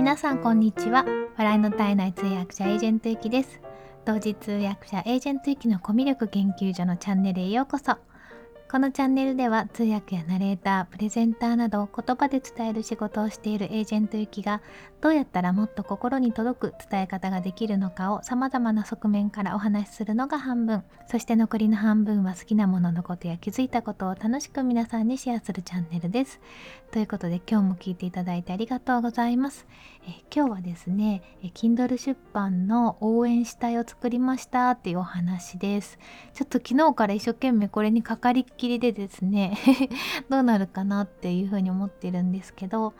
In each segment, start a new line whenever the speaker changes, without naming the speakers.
皆さんこんにちは。笑いの体内通訳者エージェントゆきです。同時通訳者エージェントゆきのコミュ力研究所のチャンネルへようこそ。このチャンネルでは通訳やナレーター、プレゼンターなど言葉で伝える仕事をしているエージェントゆきがどうやったらもっと心に届く伝え方ができるのかを様々な側面からお話しするのが半分、そして残りの半分は好きなもののことや気づいたことを楽しく皆さんにシェアするチャンネルです。ということで今日も聞いていただいてありがとうございます。え今日はですね、Kindle 出版の応援したいを作りましたっていうお話です。ちょっと昨日から一生懸命これにかかりきりでですね どうなるかなっていうふうに思ってるんですけど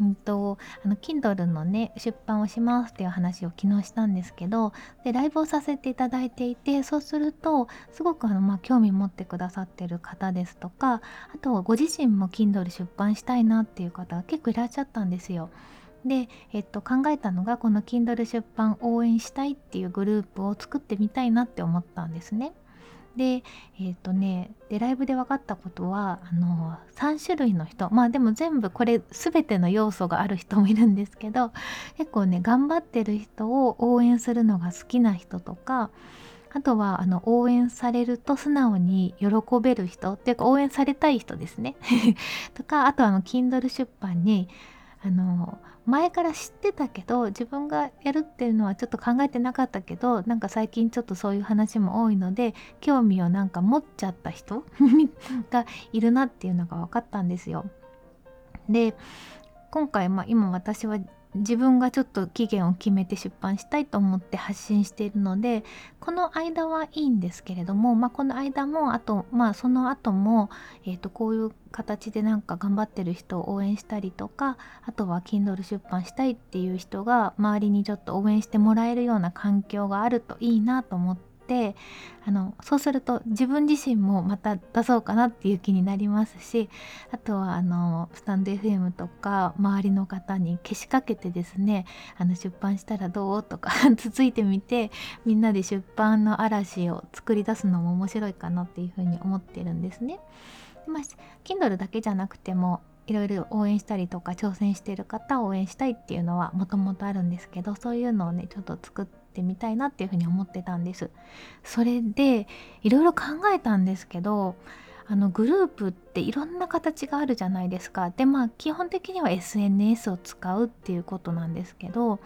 うんとあの Kindle のね出版をしますっていう話を昨日したんですけどでライブをさせていただいていてそうするとすごくあの、まあ、興味持ってくださってる方ですとかあとご自身も Kindle 出版したいなっていう方が結構いらっしゃったんですよ。で、えっと、考えたのがこの Kindle 出版応援したいっていうグループを作ってみたいなって思ったんですね。でえっ、ー、とねでライブで分かったことはあの3種類の人。まあでも全部これ全ての要素がある人もいるんですけど結構ね頑張ってる人を応援するのが好きな人とかあとはあの応援されると素直に喜べる人っていうか応援されたい人ですね。とかあとあの Kindle 出版にあの前から知ってたけど自分がやるっていうのはちょっと考えてなかったけどなんか最近ちょっとそういう話も多いので興味をなんか持っちゃった人 がいるなっていうのが分かったんですよ。で今回、まあ、今私は自分がちょっと期限を決めて出版したいと思って発信しているのでこの間はいいんですけれども、まあ、この間もあとまあその後も、えー、とこういう形でなんか頑張ってる人を応援したりとかあとは Kindle 出版したいっていう人が周りにちょっと応援してもらえるような環境があるといいなと思っててあのそうすると自分自身もまた出そうかなっていう気になりますしあとはあのスタンド FM とか周りの方にけしかけてですねあの出版したらどうとか つついてみてみんなで出版の嵐を作り出すのも面白いかなっていうふうに思ってるんですね。まあ、Kindle だけじゃなくてもいろいろ応援したりとか挑戦してる方を応援したいっていうのはもともとあるんですけどそういうのをねちょっと作ってってみたいなっていうふうに思ってたんです。それでいろいろ考えたんですけどあのグループっていろんな形があるじゃないですか。でまあ基本的には SNS を使うっていうことなんですけど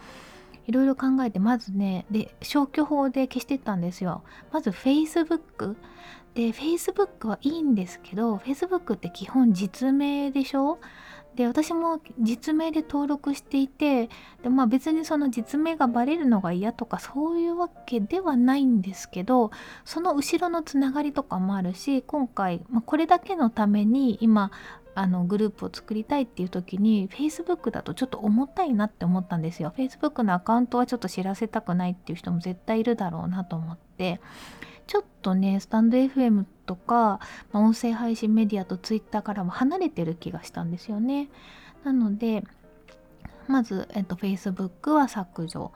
いろいろ考えてまずねで消去法で消してったんですよ。まず Facebook で Facebook はいいんですけど Facebook って基本実名でしょ？で私も実名で登録していてで、まあ、別にその実名がバレるのが嫌とかそういうわけではないんですけどその後ろのつながりとかもあるし今回、まあ、これだけのために今あのグループを作りたいっていう時に Facebook だとちょっと重たいなって思ったんですよ。Facebook のアカウントはちょっと知らせたくないっていう人も絶対いるだろうなと思って。ちょっとねスタンド FM とか、まあ、音声配信メディアと Twitter からも離れてる気がしたんですよね。なのでまず、えっと、Facebook は削除。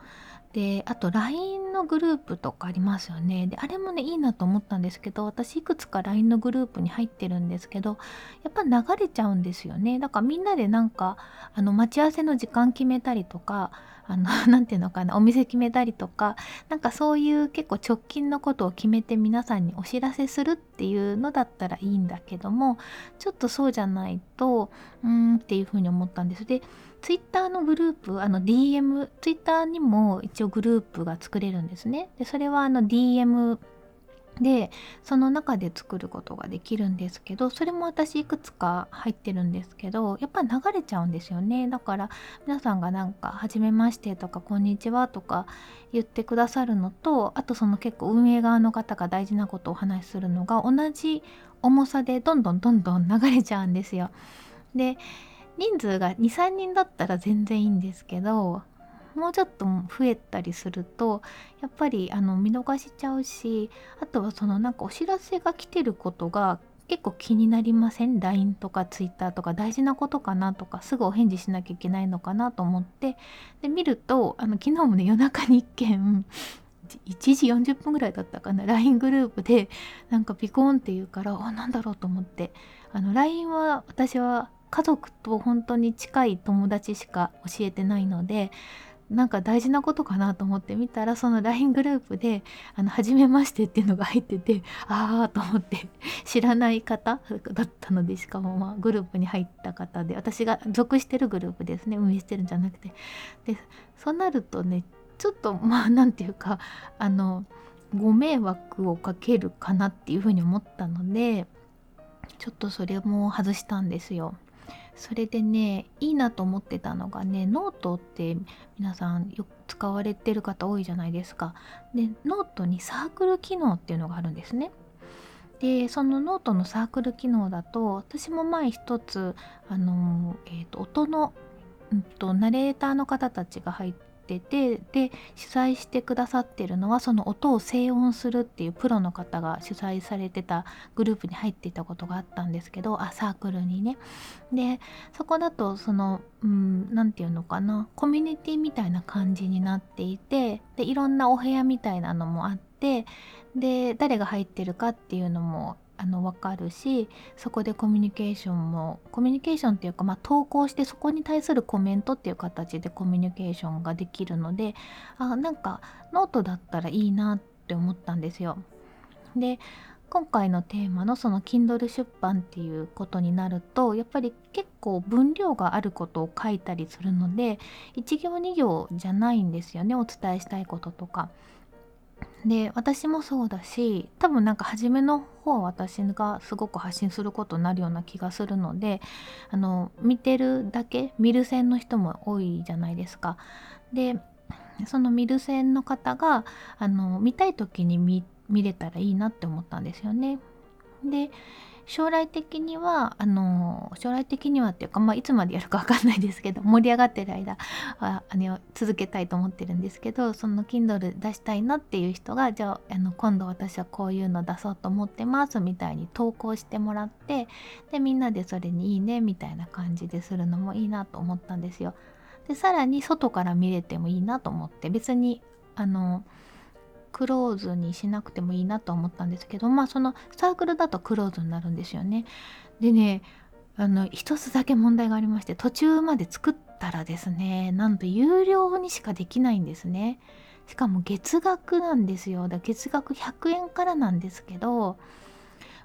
であと LINE のグループとかありますよねであれもねいいなと思ったんですけど私いくつか LINE のグループに入ってるんですけどやっぱ流れちゃうんですよねだからみんなでなんかあの待ち合わせの時間決めたりとかあの 何ていうのかなお店決めたりとかなんかそういう結構直近のことを決めて皆さんにお知らせするっていうのだったらいいんだけどもちょっとそうじゃないとうーんっていうふうに思ったんです。でツイッターのグループあの DM ツイッターにも一応グループが作れるんですね。でそれはあの DM でその中で作ることができるんですけどそれも私いくつか入ってるんですけどやっぱ流れちゃうんですよねだから皆さんがなんか「はじめまして」とか「こんにちは」とか言ってくださるのとあとその結構運営側の方が大事なことをお話しするのが同じ重さでどんどんどんどん流れちゃうんですよ。で人数が23人だったら全然いいんですけどもうちょっと増えたりするとやっぱりあの見逃しちゃうしあとはそのなんかお知らせが来てることが結構気になりません ?LINE とか Twitter とか大事なことかなとかすぐお返事しなきゃいけないのかなと思ってで見るとあの昨日もね夜中に1件1時40分ぐらいだったかな LINE グループでなんかピコーンって言うからあなんだろうと思ってあの LINE は私は家族と本当に近い友達しか教えてないのでなんか大事なことかなと思って見たらその LINE グループで「あの初めまして」っていうのが入っててああと思って知らない方だったのでしかもまあグループに入った方で私が属してるグループですね運営してるんじゃなくてでそうなるとねちょっとまあ何て言うかあのご迷惑をかけるかなっていうふうに思ったのでちょっとそれも外したんですよ。それでねいいなと思ってたのがねノートって皆さんよく使われてる方多いじゃないですか。でノートにサークル機能っていうのがあるんですね。でそのノートのサークル機能だと私も前一つあの、えーと、音の、うんと、ナレーターの方たちが入ってっててで主催してくださってるのはその音を静音するっていうプロの方が主催されてたグループに入っていたことがあったんですけどあサークルにね。でそこだとその何、て言うのかな。コミュニティみたいな感じになっていてでいろんなお部屋みたいなのもあってで誰が入ってるかっていうのもあの分かるしそこでコミュニケーションもコミュニケーションっていうか、まあ、投稿してそこに対するコメントっていう形でコミュニケーションができるのであなんかノートだったらいいなって思ったんですよ。で今回のテーマのその Kindle 出版っていうことになるとやっぱり結構分量があることを書いたりするので1行2行じゃないんですよねお伝えしたいこととか。で私もそうだし多分なんか初めの方は私がすごく発信することになるような気がするのであの見てるだけ見る線の人も多いじゃないですか。でその見る線の方があの見たい時に見れたらいいなって思ったんですよね。で将来的にはあの将来的にはっていうか、まあ、いつまでやるか分かんないですけど 盛り上がってる間はあの続けたいと思ってるんですけどその Kindle 出したいなっていう人がじゃああの今度私はこういうの出そうと思ってますみたいに投稿してもらってでみんなでそれにいいねみたいな感じでするのもいいなと思ったんですよ。でさらに外から見れてもいいなと思って別にあのクローズにしなくてもいいなと思ったんですけどまあそのサークルだとクローズになるんですよね。でねあの一つだけ問題がありまして途中まで作ったらですねなんと有料にしかできないんですね。しかも月額なんですよ。だ月額100円からなんですけど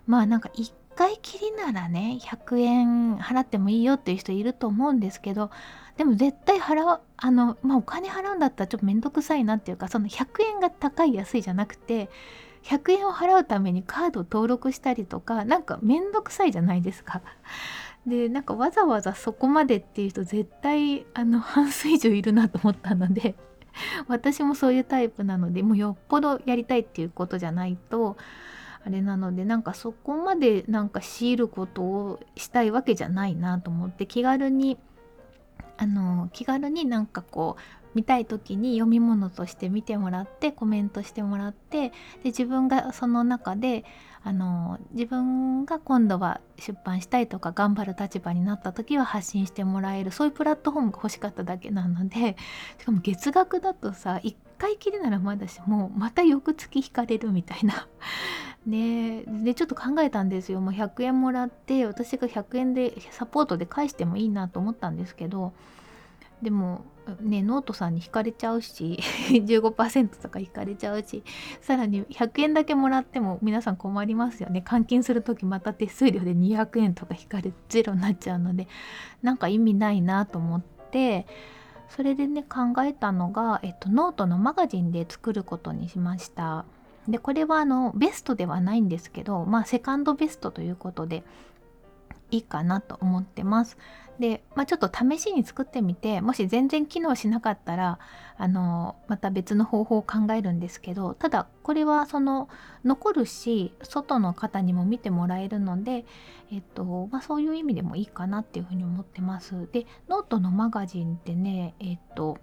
まあなんか1回きりならね100円払ってもいいよっていう人いると思うんですけどでも絶対払うあのまあお金払うんだったらちょっと面倒くさいなっていうかその100円が高い安いじゃなくて100円を払うためにカードを登録したりとかなんか面倒くさいじゃないですか。でなんかわざわざそこまでっていう人絶対あの 半数以上いるなと思ったので私もそういうタイプなのでもうよっぽどやりたいっていうことじゃないとあれなのでなんかそこまでなんか強いることをしたいわけじゃないなと思って気軽にあの気軽になんかこう見たい時に読み物として見てもらってコメントしてもらってで自分がその中であの自分が今度は出版したいとか頑張る立場になった時は発信してもらえるそういうプラットフォームが欲しかっただけなのでしかも月額だとさ1回きりならまだしもうまた翌月引かれるみたいなねでちょっと考えたんですよもう100円もらって私が100円でサポートで返してもいいなと思ったんですけどでもねノートさんに引かれちゃうし 15%とか引かれちゃうしさらに100円だけもらっても皆さん困りますよね換金する時また手数料で200円とか引かれゼロになっちゃうのでなんか意味ないなと思ってそれでね考えたのが、えっと、ノートのマガジンで作ることにしました。でこれはあのベストではないんですけどまあセカンドベストということでいいかなと思ってます。で、まあ、ちょっと試しに作ってみてもし全然機能しなかったらあのまた別の方法を考えるんですけどただこれはその残るし外の方にも見てもらえるので、えっとまあ、そういう意味でもいいかなっていうふうに思ってます。でノートのマガジンってねえっと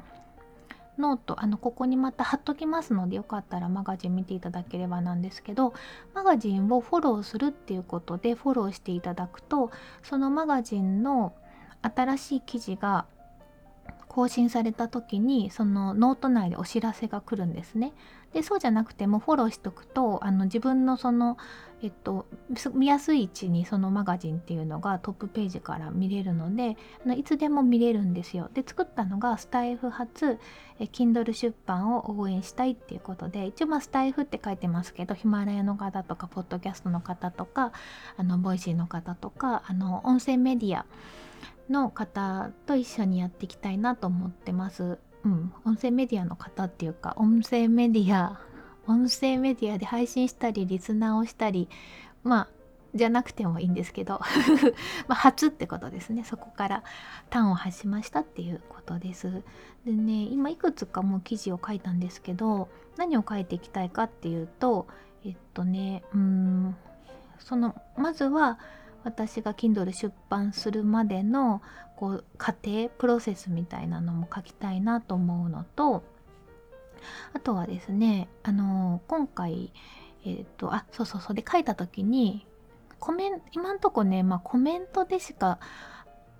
ノートあのここにまた貼っときますのでよかったらマガジン見ていただければなんですけどマガジンをフォローするっていうことでフォローしていただくとそのマガジンの新しい記事が更新された時にそのノート内でお知らせが来るんですね。でそうじゃなくてもフォローしとくとあの自分のその、えっと、見やすい位置にそのマガジンっていうのがトップページから見れるのであのいつでも見れるんですよ。で作ったのがスタイフ発え Kindle 出版を応援したいっていうことで一応まあスタエフって書いてますけどヒマラヤの方とかポッドキャストの方とかあの Voicy の方とかあの音声メディアの方と一緒にやっていきたいなと思ってます。うん、音声メディアの方っていうか音声メディア音声メディアで配信したりリスナーをしたりまあじゃなくてもいいんですけど まあ初ってことですね。そこから端を発しましたっていうことです。でね今いくつかもう記事を書いたんですけど何を書いていきたいかっていうとえっとねうんそのまずは私が Kindle 出版するまでのこう過程プロセスみたいなのも書きたいなと思うのとあとはですねあの今回えっ、とあそうそうそう。で書いた時にコメン今んとこね、まあ、コメントでしか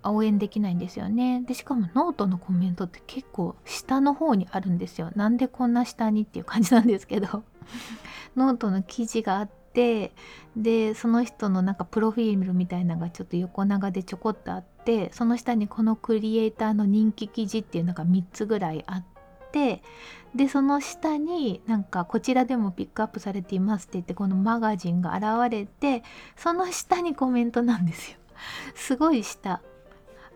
応援できないんですよね。でしかもノートのコメントって結構下の方にあるんですよ。なんでこんな下にっていう感じなんですけど。ノートの記事があっててでその人のなんかプロフィールみたいなのがちょっと横長でちょこっとあってその下にこのクリエイターの人気記事っていうのが3つぐらいあってでその下になんかこちらでもピックアップされていますって言ってこのマガジンが現れてその下にコメントなんですよ。すごい下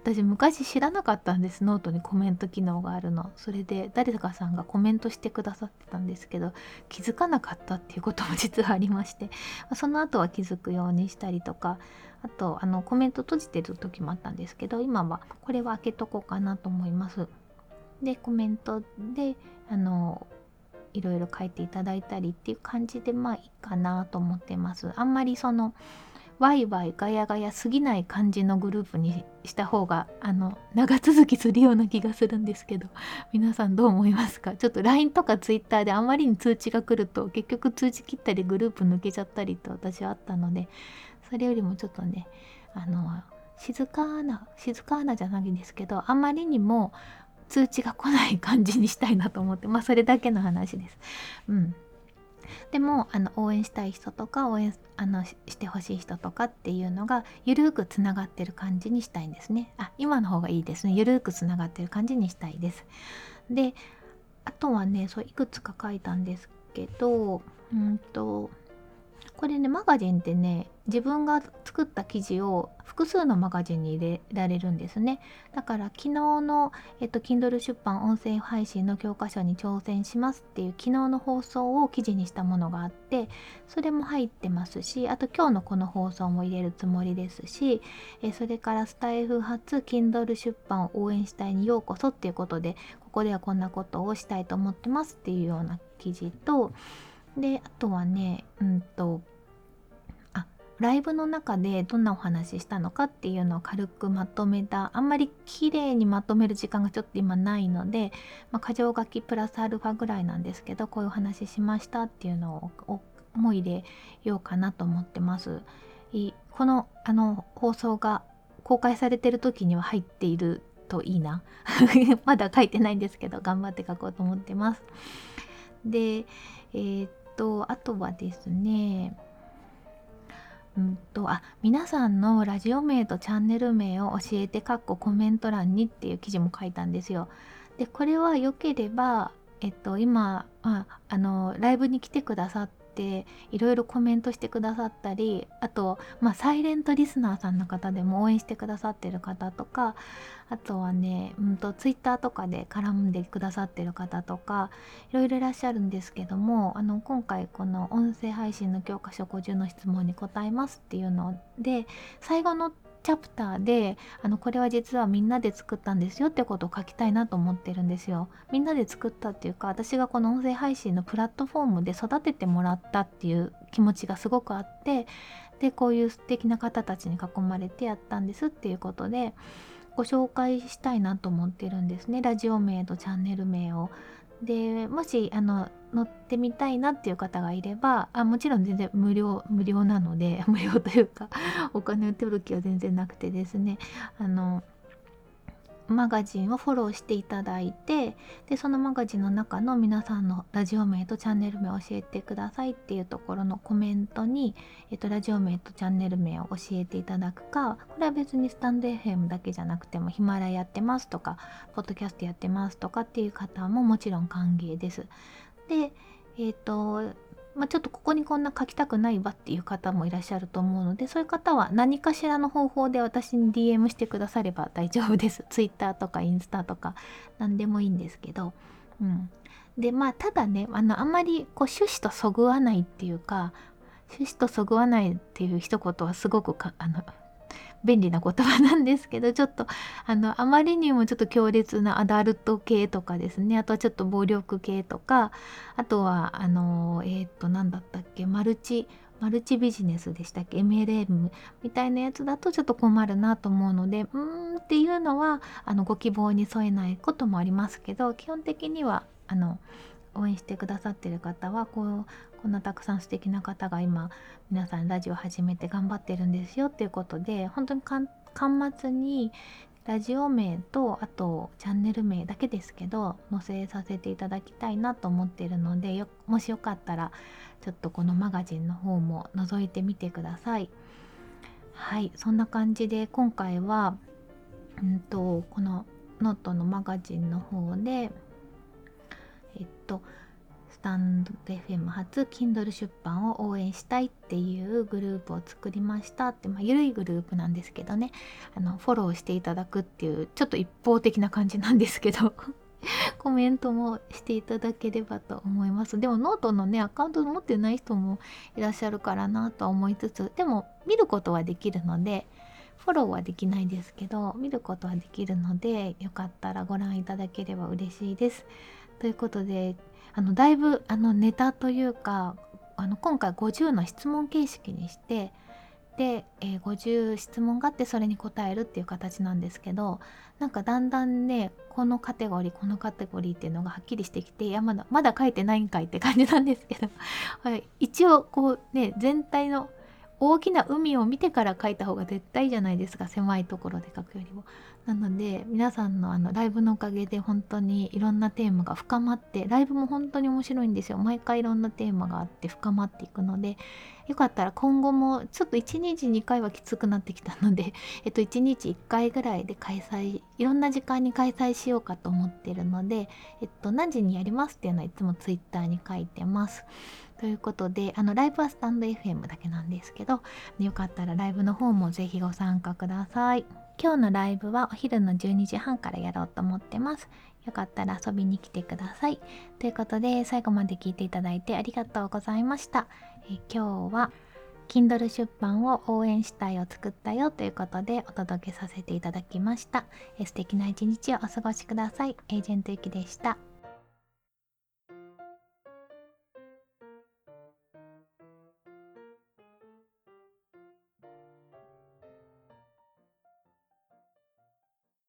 私昔知らなかったんですノートにコメント機能があるの。それで誰かさんがコメントしてくださってたんですけど気づかなかったっていうことも実はありましてその後は気づくようにしたりとかあとあのコメント閉じてる時もあったんですけど今はこれは開けとこうかなと思います。でコメントであのいろいろ書いていただいたりっていう感じでまあいいかなと思ってます。あんまりそのワイワイガヤガヤすぎない感じのグループにした方があの長続きするような気がするんですけど 皆さんどう思いますか？ちょっと LINE とか Twitter であまりに通知が来ると結局通知切ったりグループ抜けちゃったりと私はあったのでそれよりもちょっとねあの静かな静かなじゃないんですけどあまりにも通知が来ない感じにしたいなと思ってまあそれだけの話です。うんでもあの応援したい人とか応援あのしてほしい人とかっていうのがゆるくつながってる感じにしたいんですね。あ今の方がいいですね。ゆるくつながってる感じにしたいです。であとはねそういくつか書いたんですけどうんとこれねマガジンってね自分が作った記事を複数のマガジンに入れられるんですね。だから昨日の、えっと、Kindle 出版音声配信の教科書に挑戦しますっていう昨日の放送を記事にしたものがあってそれも入ってますしあと今日のこの放送も入れるつもりですしえそれからスタイフ発 Kindle 出版を応援したいにようこそっていうことでここではこんなことをしたいと思ってますっていうような記事とであとはねうんとあライブの中でどんなお話ししたのかっていうのを軽くまとめたあんまり綺麗にまとめる時間がちょっと今ないので、まあ、箇条書きプラスアルファぐらいなんですけどこういうお話ししましたっていうのをも入れようかなと思ってます。このあの放送が公開されてる時には入っているといいな まだ書いてないんですけど頑張って書こうと思ってます。でえー、とあとはですねうんとあ皆さんのラジオ名とチャンネル名を教えてかっこコメント欄にっていう記事も書いたんですよ。でこれは良ければえっと今ああのライブに来てくださっていろいろコメントしてくださったりあと、まあ、サイレントリスナーさんの方でも応援してくださってる方とかあとはね、うんと、ツイッターとかで絡んでくださってる方とかいろいろいらっしゃるんですけどもあの今回この音声配信の教科書50の質問に答えますっていうので最後のチャプターであのこれは実はみんなで作ったんですよってことを書きたいなと思ってるんですよ。みんなで作ったっていうか私がこの音声配信のプラットフォームで育ててもらったっていう気持ちがすごくあってでこういう素敵な方たちに囲まれてやったんですっていうことでご紹介したいなと思ってるんですねラジオ名とチャンネル名を。でもしあの乗ってみたいなっていう方がいればあもちろん全然無料無料なので 無料というかお金を取る気は全然なくてですねあのマガジンをフォローしていただいてでそのマガジンの中の皆さんのラジオ名とチャンネル名を教えてくださいっていうところのコメントに、えっと、ラジオ名とチャンネル名を教えていただくかこれは別にスタンド FM だけじゃなくてもヒマラヤやってますとかポッドキャストやってますとかっていう方ももちろん歓迎です。でえっ、とまあ、ちょっとここにこんな書きたくないわっていう方もいらっしゃると思うのでそういう方は何かしらの方法で私に DM してくだされば大丈夫です。Twitter とかインスタとか何でもいいんですけど、うん、でまあただねあのあんまりこう趣旨とそぐわないっていうか趣旨とそぐわないっていう一言はすごくあの便利な言葉なんですけどちょっとあのあまりにもちょっと強烈なアダルト系とかですね。あとはちょっと暴力系とかあとはあのえっ、ー、と何だったっけ？マルチマルチビジネスでしたっけ？MLM みたいなやつだとちょっと困るなと思うのでうーんっていうのはあのご希望に添えないこともありますけど基本的にはあの応援してくださってる方はこうこんなたくさん素敵な方が今皆さんラジオ始めて頑張ってるんですよっていうことで本当に端末にラジオ名とあとチャンネル名だけですけど載せさせていただきたいなと思ってるのでもしよかったらちょっとこのマガジンの方も覗いてみてください。はいそんな感じで今回は、うんとこのノートのマガジンの方でえっとスタンド FM 初 Kindle 出版を応援したいっていうグループを作りましたって、まあ、緩いグループなんですけどね。あのフォローしていただくっていうちょっと一方的な感じなんですけど。コメントもしていただければと思います。でもノートのねアカウント持ってない人もいらっしゃるからなと思いつつでも見ることはできるのでフォローはできないですけど見ることはできるのでよかったらご覧いただければ嬉しいです。ということであのだいぶあのネタというかあの今回50の質問形式にしてで、えー、50質問があってそれに答えるっていう形なんですけどなんかだんだんねこのカテゴリーこのカテゴリーっていうのがはっきりしてきていやまだまだ書いてないんかいって感じなんですけど、一応こうね全体の大きな海を見てから書いた方が絶対じゃないですか狭いところで書くよりも。なので皆さんのあのライブのおかげで本当にいろんなテーマが深まってライブも本当に面白いんですよ毎回いろんなテーマがあって深まっていくのでよかったら今後もちょっと1日2回はきつくなってきたので、えっと、1日1回ぐらいで開催いろんな時間に開催しようかと思ってるので、えっと、何時にやりますっていうのはいつも Twitter に書いてます。ということであのライブはスタンド FM だけなんですけどよかったらライブの方もぜひご参加ください。今日のライブはお昼の12時半からやろうと思ってます。よかったら遊びに来てください。ということで最後まで聞いていただいてありがとうございました。え今日は Kindle 出版を応援したいを作ったよということでお届けさせていただきました。え素敵な一日をお過ごしください。エージェントゆきでした。